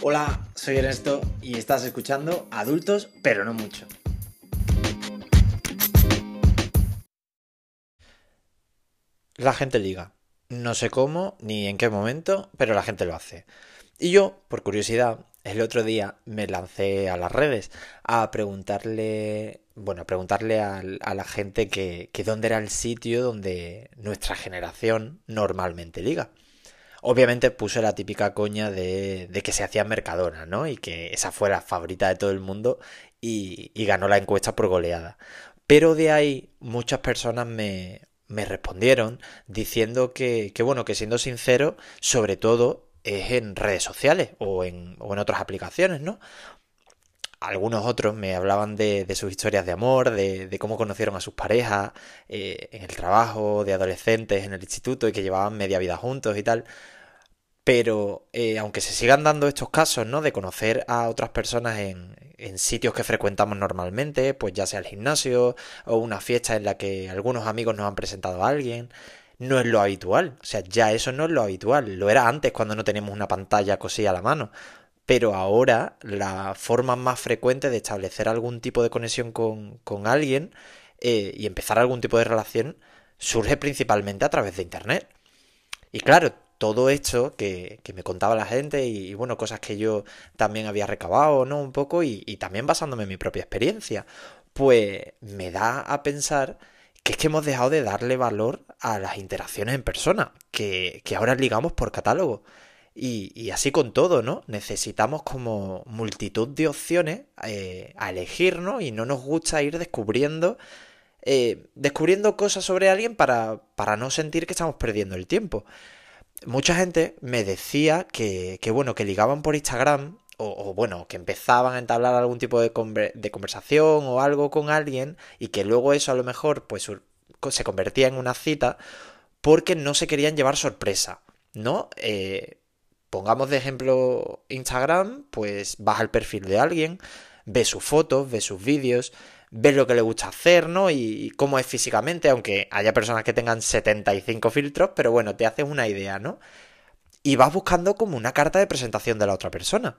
Hola, soy Ernesto y estás escuchando Adultos, pero no mucho. La gente liga. No sé cómo ni en qué momento, pero la gente lo hace. Y yo, por curiosidad, el otro día me lancé a las redes a preguntarle, bueno, a preguntarle a, la gente que, que dónde era el sitio donde nuestra generación normalmente liga. Obviamente puse la típica coña de, de que se hacía Mercadona, ¿no? Y que esa fue la favorita de todo el mundo y, y ganó la encuesta por goleada. Pero de ahí muchas personas me, me respondieron diciendo que, que, bueno, que siendo sincero, sobre todo es en redes sociales o en, o en otras aplicaciones, ¿no? Algunos otros me hablaban de, sus historias de amor, de, de, cómo conocieron a sus parejas eh, en el trabajo, de adolescentes en el instituto y que llevaban media vida juntos y tal. Pero eh, aunque se sigan dando estos casos, ¿no? De conocer a otras personas en, en, sitios que frecuentamos normalmente, pues ya sea el gimnasio o una fiesta en la que algunos amigos nos han presentado a alguien, no es lo habitual. O sea, ya eso no es lo habitual. Lo era antes cuando no teníamos una pantalla cosida a la mano pero ahora la forma más frecuente de establecer algún tipo de conexión con, con alguien eh, y empezar algún tipo de relación surge principalmente a través de Internet. Y claro, todo esto que, que me contaba la gente y, bueno, cosas que yo también había recabado, ¿no? Un poco y, y también basándome en mi propia experiencia, pues me da a pensar que es que hemos dejado de darle valor a las interacciones en persona, que, que ahora ligamos por catálogo. Y, así con todo, ¿no? Necesitamos como multitud de opciones eh, a elegir, ¿no? Y no nos gusta ir descubriendo, eh, descubriendo cosas sobre alguien para, para no sentir que estamos perdiendo el tiempo. Mucha gente me decía que, que bueno, que ligaban por Instagram o, bueno, que empezaban a entablar algún tipo de, conversación o algo con alguien y que luego eso a lo mejor pues se convertía en una cita porque no se querían llevar sorpresa, ¿no? Eh, Pongamos de ejemplo Instagram, pues vas al perfil de alguien, ves sus fotos, ves sus vídeos, ves lo que le gusta hacer, ¿no? Y cómo es físicamente, aunque haya personas que tengan 75 filtros, pero bueno, te haces una idea, ¿no? Y vas buscando como una carta de presentación de la otra persona.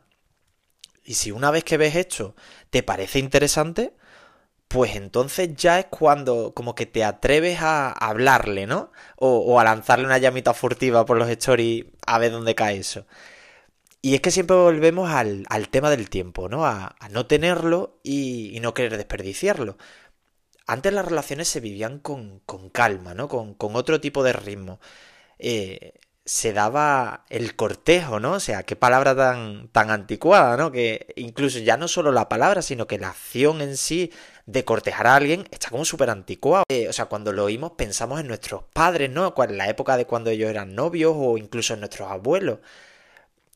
Y si una vez que ves esto te parece interesante, pues entonces ya es cuando como que te atreves a hablarle, ¿no? O, a lanzarle una llamita furtiva por los stories a ver dónde cae eso. Y es que siempre volvemos al, tema del tiempo, ¿no? A, no tenerlo y, y, no querer desperdiciarlo. Antes las relaciones se vivían con, con calma, ¿no? Con, con, otro tipo de ritmo. Eh, se daba el cortejo, ¿no? O sea, qué palabra tan, tan anticuada, ¿no? Que incluso ya no solo la palabra, sino que la acción en sí de cortejar a alguien está como súper anticuado. Eh, o sea, cuando lo oímos pensamos en nuestros padres, ¿no? En la época de cuando ellos eran novios o incluso en nuestros abuelos.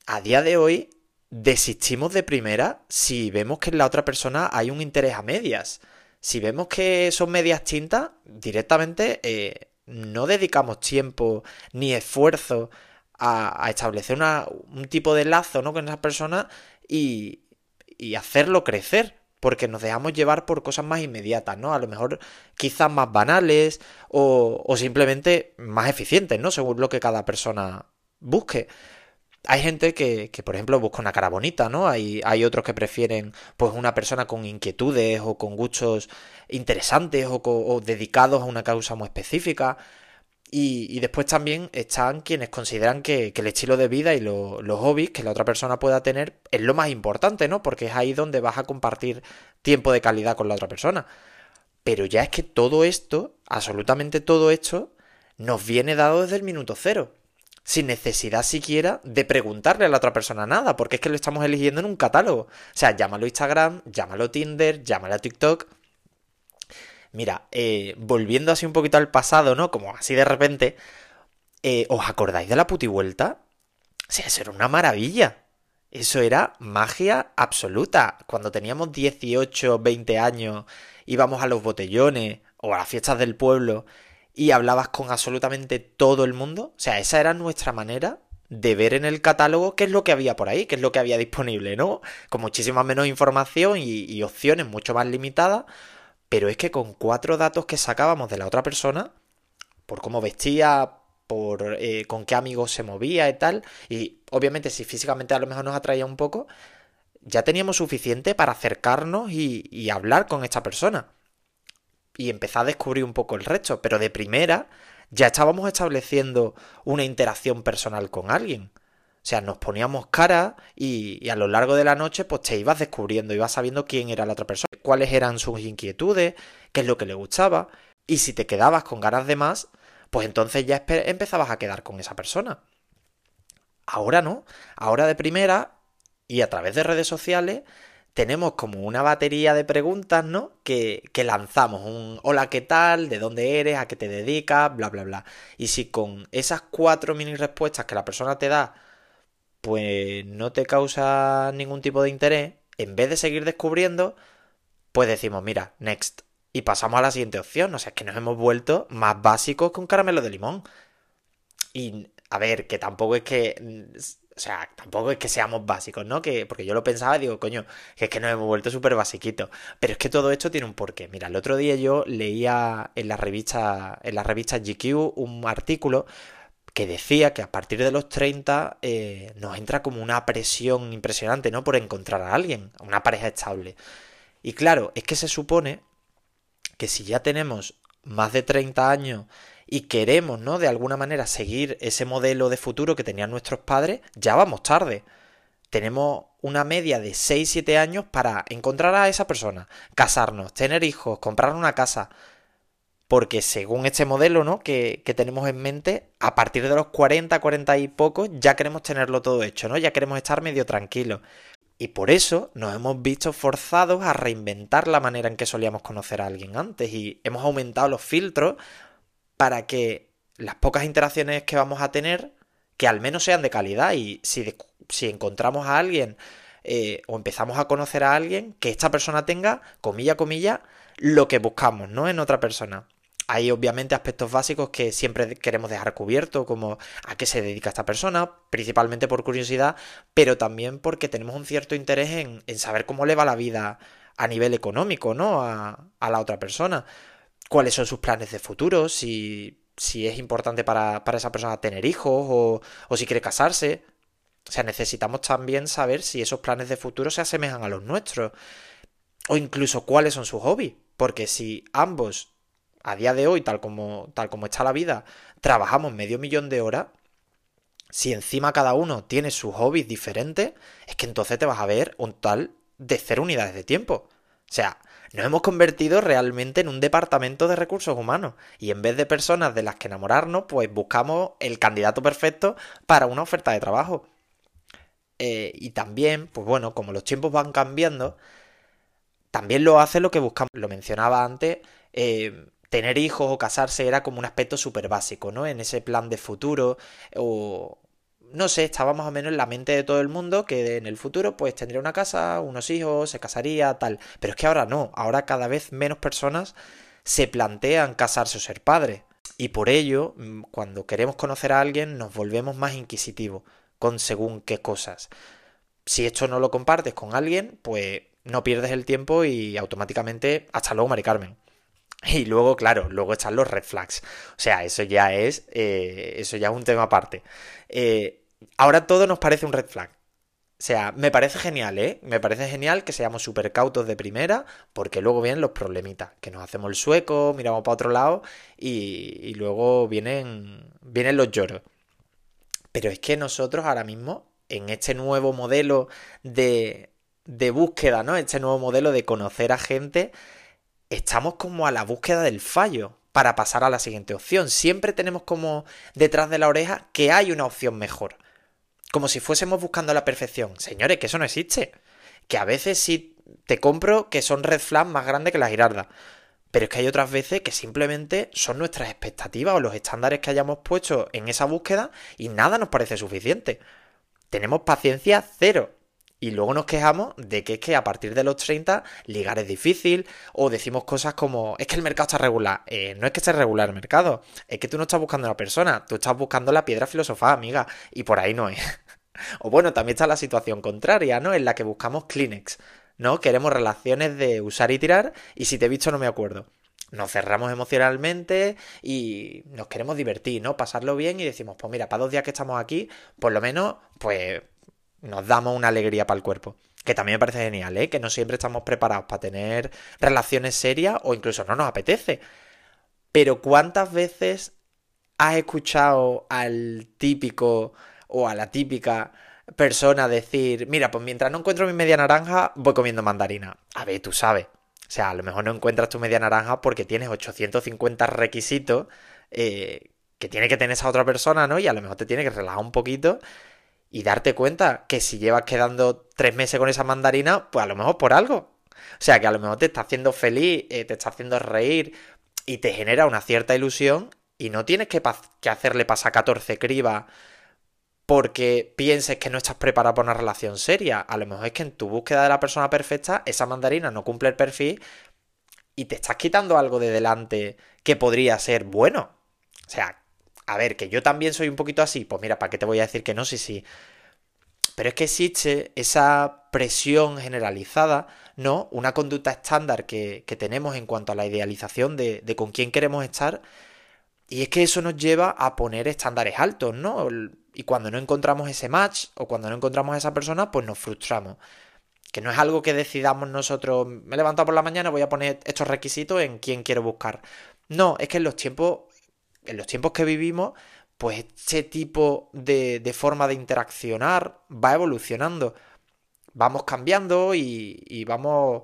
A día de hoy desistimos de primera si vemos que en la otra persona hay un interés a medias. Si vemos que son medias tintas, directamente... Eh, no dedicamos tiempo ni esfuerzo a, establecer una, un tipo de lazo ¿no? con esa persona y, y hacerlo crecer porque nos dejamos llevar por cosas más inmediatas, ¿no? A lo mejor quizás más banales o, o, simplemente más eficientes, ¿no? Según lo que cada persona busque. Hay gente que, que, por ejemplo, busca una cara bonita, ¿no? Hay, hay otros que prefieren, pues, una persona con inquietudes o con gustos interesantes o, dedicados a una causa muy específica. Y, después también están quienes consideran que, el estilo de vida y lo, los hobbies que la otra persona pueda tener es lo más importante, ¿no? Porque es ahí donde vas a compartir tiempo de calidad con la otra persona. Pero ya es que todo esto, absolutamente todo esto, nos viene dado desde el minuto cero sin necesidad siquiera de preguntarle a la otra persona nada, porque es que lo estamos eligiendo en un catálogo. O sea, llámalo Instagram, llámalo Tinder, llámalo TikTok. Mira, eh, volviendo así un poquito al pasado, ¿no? Como así de repente, eh, ¿os acordáis de la putivuelta? O sea, eso era una maravilla. Eso era magia absoluta. Cuando teníamos 18, 20 años, íbamos a los botellones o a las fiestas del pueblo y hablabas con absolutamente todo el mundo. O sea, esa era nuestra manera de ver en el catálogo qué es lo que había por ahí, qué es lo que había disponible, ¿no? Con muchísima menos información y, opciones mucho más limitadas. Pero es que con cuatro datos que sacábamos de la otra persona, por cómo vestía, por eh, con qué amigos se movía y tal. Y obviamente si físicamente a lo mejor nos atraía un poco, ya teníamos suficiente para acercarnos y, y hablar con esta persona. Y empezar a descubrir un poco el resto. Pero de primera ya estábamos estableciendo una interacción personal con alguien. O sea, nos poníamos cara y, a lo largo de la noche pues te ibas descubriendo, ibas sabiendo quién era la otra persona, cuáles eran sus inquietudes, qué es lo que le gustaba. Y si te quedabas con ganas de más, pues entonces ya empezabas a quedar con esa persona. Ahora no, ahora de primera y a través de redes sociales tenemos como una batería de preguntas, ¿no? Que, que, lanzamos un hola, ¿qué tal? ¿De dónde eres? ¿A qué te dedicas? Bla, bla, bla. Y si con esas cuatro mini respuestas que la persona te da, pues no te causa ningún tipo de interés, en vez de seguir descubriendo, pues decimos, mira, next. Y pasamos a la siguiente opción. O sea, es que nos hemos vuelto más básicos que un caramelo de limón. Y, a ver, que tampoco es que o sea, tampoco es que seamos básicos, ¿no? Que, porque yo lo pensaba y digo, coño, que es que nos hemos vuelto súper basiquitos. Pero es que todo esto tiene un porqué. Mira, el otro día yo leía en la revista, en la revista GQ un artículo que decía que a partir de los 30 eh, nos entra como una presión impresionante, ¿no? Por encontrar a alguien, a una pareja estable. Y claro, es que se supone que si ya tenemos más de 30 años y queremos, ¿no? De alguna manera seguir ese modelo de futuro que tenían nuestros padres, ya vamos tarde. Tenemos una media de 6-7 años para encontrar a esa persona, casarnos, tener hijos, comprar una casa. Porque según este modelo, ¿no? Que, que tenemos en mente, a partir de los 40, 40 y pocos, ya queremos tenerlo todo hecho, ¿no? Ya queremos estar medio tranquilos. Y por eso nos hemos visto forzados a reinventar la manera en que solíamos conocer a alguien antes y hemos aumentado los filtros para que las pocas interacciones que vamos a tener, que al menos sean de calidad y si, si encontramos a alguien eh, o empezamos a conocer a alguien, que esta persona tenga, comilla, comilla, lo que buscamos, ¿no? En otra persona. Hay obviamente aspectos básicos que siempre queremos dejar cubierto, como a qué se dedica esta persona, principalmente por curiosidad, pero también porque tenemos un cierto interés en, saber cómo le va la vida a nivel económico, ¿no? A, a la otra persona cuáles son sus planes de futuro, si, si es importante para, esa persona tener hijos o, o si quiere casarse. O sea, necesitamos también saber si esos planes de futuro se asemejan a los nuestros. O incluso cuáles son sus hobbies. Porque si ambos, a día de hoy, tal como, tal como está la vida, trabajamos medio millón de horas, si encima cada uno tiene sus hobbies diferentes, es que entonces te vas a ver un tal de cero unidades de tiempo. O sea, nos hemos convertido realmente en un departamento de recursos humanos y en vez de personas de las que enamorarnos, pues buscamos el candidato perfecto para una oferta de trabajo. Eh, y también, pues bueno, como los tiempos van cambiando, también lo hace lo que buscamos. Lo mencionaba antes, eh, tener hijos o casarse era como un aspecto súper básico, ¿no? En ese plan de futuro o, no sé, estaba más o menos en la mente de todo el mundo que en el futuro pues tendría una casa, unos hijos, se casaría, tal. Pero es que ahora no, ahora cada vez menos personas se plantean casarse o ser padre. Y por ello, mm, cuando queremos conocer a alguien, nos volvemos más inquisitivos con según qué cosas. Si esto no lo compartes con alguien, pues no pierdes el tiempo y automáticamente hasta luego, Mari Carmen. Y luego, claro, luego están los red flags. O sea, eso ya es. Eh, eso ya es un tema aparte. Eh, ahora todo nos parece un red flag. O sea, me parece genial, ¿eh? Me parece genial que seamos súper cautos de primera, porque luego vienen los problemitas, que nos hacemos el sueco, miramos para otro lado y, luego vienen, vienen los lloros. Pero es que nosotros ahora mismo, en este nuevo modelo de, de búsqueda, ¿no? Este nuevo modelo de conocer a gente, estamos como a la búsqueda del fallo para pasar a la siguiente opción. Siempre tenemos como detrás de la oreja que hay una opción mejor como si fuésemos buscando la perfección. Señores, que eso no existe. Que a veces sí te compro que son red flags más grandes que la girarda. Pero es que hay otras veces que simplemente son nuestras expectativas o los estándares que hayamos puesto en esa búsqueda y nada nos parece suficiente. Tenemos paciencia cero. Y luego nos quejamos de que es que a partir de los 30 ligar es difícil o decimos cosas como es que el mercado está regular. Eh, no es que esté regular el mercado, es que tú no estás buscando a la persona, tú estás buscando la piedra filosofada, amiga, y por ahí no es. O bueno, también está la situación contraria, ¿no? En la que buscamos Kleenex, ¿no? Queremos relaciones de usar y tirar y si te he visto no me acuerdo. nos cerramos emocionalmente y nos queremos divertir, ¿no? Pasarlo bien y decimos, pues mira, para dos días que estamos aquí, por lo menos, pues nos damos una alegría para el cuerpo. Que también me parece genial, ¿eh? Que no siempre estamos preparados para tener relaciones serias o incluso no nos apetece. Pero ¿cuántas veces has escuchado al típico o a la típica persona decir, mira, pues mientras no encuentro mi media naranja, voy comiendo mandarina? A ver, tú sabes. O sea, a lo mejor no encuentras tu media naranja porque tienes 850 requisitos eh, que tiene que tener esa otra persona, ¿no? Y a lo mejor te tiene que relajar un poquito y darte cuenta que si llevas quedando tres meses con esa mandarina, pues a lo mejor por algo. O sea, que a lo mejor te está haciendo feliz, eh, te está haciendo reír y te genera una cierta ilusión y no tienes que, que hacerle pasar 14 cribas porque pienses que no estás preparado para una relación seria. A lo mejor es que en tu búsqueda de la persona perfecta, esa mandarina no cumple el perfil y te estás quitando algo de delante que podría ser bueno. O sea, a ver, que yo también soy un poquito así. Pues mira, ¿para qué te voy a decir que no? Sí, sí. Pero es que existe esa presión generalizada, ¿no? Una conducta estándar que, tenemos en cuanto a la idealización de, de con quién queremos estar. Y es que eso nos lleva a poner estándares altos, ¿no? Y cuando no encontramos ese match o cuando no encontramos a esa persona, pues nos frustramos. Que no es algo que decidamos nosotros, me he levantado por la mañana, voy a poner estos requisitos en quién quiero buscar. No, es que en los tiempos, en los tiempos que vivimos, pues este tipo de, forma de interaccionar va evolucionando. Vamos cambiando y, y vamos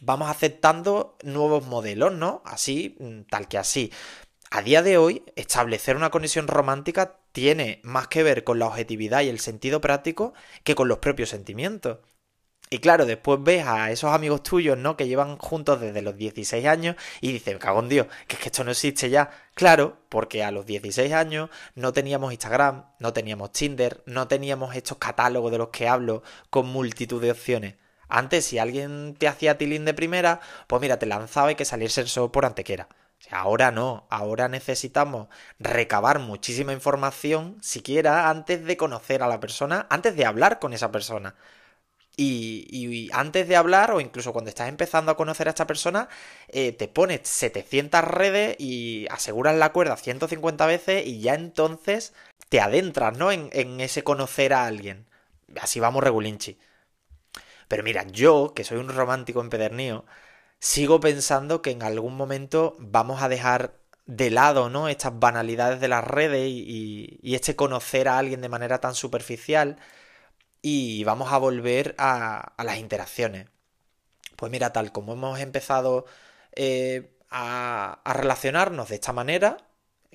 vamos aceptando nuevos modelos, ¿no? Así, mm, tal que así. A día de hoy, establecer una conexión romántica tiene más que ver con la objetividad y el sentido práctico que con los propios sentimientos. Y claro, después ves a esos amigos tuyos, ¿no? Que llevan juntos desde los 16 años y dices, cagón Dios, que es que esto no existe ya. Claro, porque a los 16 años no teníamos Instagram, no teníamos Tinder, no teníamos estos catálogos de los que hablo con multitud de opciones. Antes, si alguien te hacía tilín de primera, pues mira, te lanzaba y que saliese el por antequera. Ahora no, ahora necesitamos recabar muchísima información, siquiera antes de conocer a la persona, antes de hablar con esa persona. Y, antes de hablar, o incluso cuando estás empezando a conocer a esta persona, eh, te pones 700 redes y aseguras la cuerda 150 veces y ya entonces te adentras, ¿no? En, en ese conocer a alguien. Así vamos regulinchi. Pero mira, yo, que soy un romántico empedernío, sigo pensando que en algún momento vamos a dejar de lado, ¿no? Estas banalidades de las redes y, este conocer a alguien de manera tan superficial y vamos a volver a, las interacciones. Pues mira, tal como hemos empezado eh, a, relacionarnos de esta manera,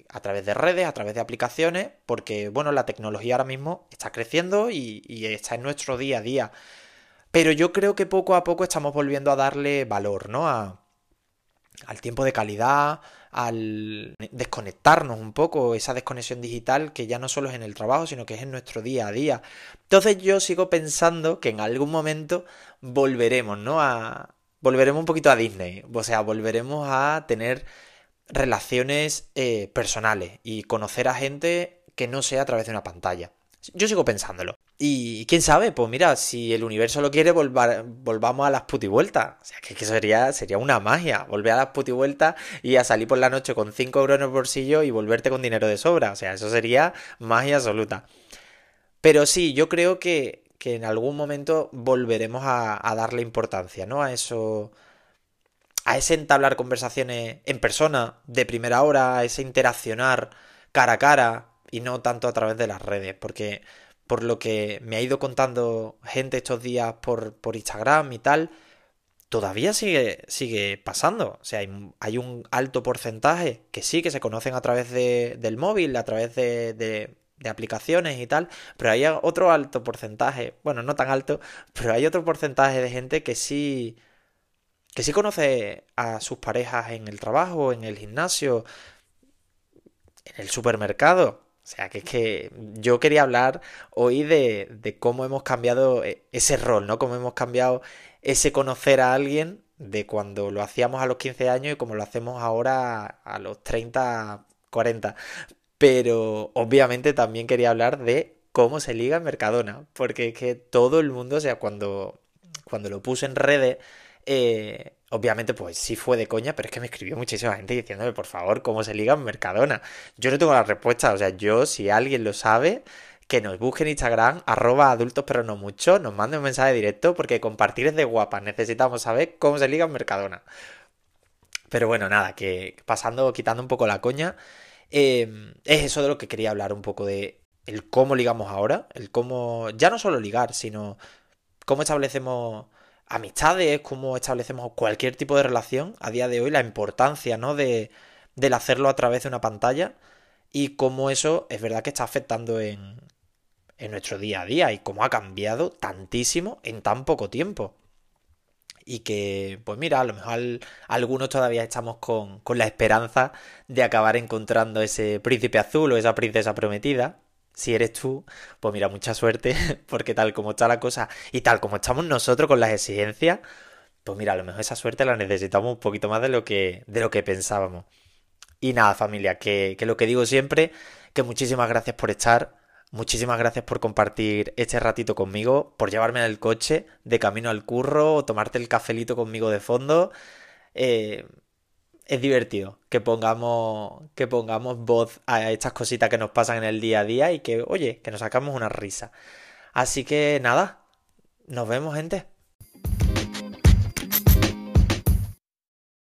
a través de redes, a través de aplicaciones, porque bueno, la tecnología ahora mismo está creciendo y, y está en nuestro día a día. Pero yo creo que poco a poco estamos volviendo a darle valor, ¿no? Al tiempo de calidad, al desconectarnos un poco, esa desconexión digital que ya no solo es en el trabajo, sino que es en nuestro día a día. Entonces yo sigo pensando que en algún momento volveremos, ¿no? A, volveremos un poquito a Disney, o sea, volveremos a tener relaciones eh, personales y conocer a gente que no sea a través de una pantalla. Yo sigo pensándolo. Y quién sabe, pues mira, si el universo lo quiere, volvamos a las putivueltas. O sea, que, que sería, sería una magia. Volver a las putivueltas y a salir por la noche con 5 euros en el bolsillo y volverte con dinero de sobra. O sea, eso sería magia absoluta. Pero sí, yo creo que, que en algún momento volveremos a, a, darle importancia, ¿no? A eso. A ese entablar conversaciones en persona, de primera hora, a ese interaccionar cara a cara y no tanto a través de las redes. Porque por lo que me ha ido contando gente estos días por, por Instagram y tal, todavía sigue, sigue pasando. O sea, hay, un alto porcentaje que sí, que se conocen a través de, del móvil, a través de, de, de, aplicaciones y tal, pero hay otro alto porcentaje, bueno, no tan alto, pero hay otro porcentaje de gente que sí, que sí conoce a sus parejas en el trabajo, en el gimnasio, en el supermercado. O sea, que es que yo quería hablar hoy de, de, cómo hemos cambiado eh, ese rol, ¿no? Cómo hemos cambiado ese conocer a alguien de cuando lo hacíamos a los 15 años y cómo lo hacemos ahora a los 30, 40. Pero obviamente también quería hablar de cómo se liga Mercadona, porque es que todo el mundo, o sea, cuando, cuando lo puse en redes, eh, Obviamente, pues sí fue de coña, pero es que me escribió muchísima gente diciéndome, por favor, cómo se liga en Mercadona. Yo no tengo la respuesta, o sea, yo, si alguien lo sabe, que nos busque en Instagram, arroba adultos pero no mucho, nos mande un mensaje directo, porque compartir es de guapas, necesitamos saber cómo se liga en Mercadona. Pero bueno, nada, que pasando, quitando un poco la coña, em, es eso de lo que quería hablar un poco de el cómo ligamos ahora, el cómo, ya no solo ligar, sino cómo establecemos amistades, cómo establecemos cualquier tipo de relación a día de hoy, la importancia, ¿no? De, del hacerlo a través de una pantalla y cómo eso es verdad que está afectando en, en nuestro día a día y cómo ha cambiado tantísimo en tan poco tiempo. Y que, pues mira, a lo mejor algunos todavía estamos con, con la esperanza de acabar encontrando ese príncipe azul o esa princesa prometida, si eres tú, pues mira, mucha suerte, porque tal como está la cosa y tal como estamos nosotros con las exigencias, pues mira, a lo mejor esa suerte la necesitamos un poquito más de lo que, de lo que pensábamos. Y nada, familia, que, que lo que digo siempre, que muchísimas gracias por estar, muchísimas gracias por compartir este ratito conmigo, por llevarme en el coche de camino al curro o tomarte el cafelito conmigo de fondo. Eh, es divertido que pongamos, que pongamos voz a estas cositas que nos pasan en el día a día y que, oye, que nos sacamos una risa. Así que nada, nos vemos, gente.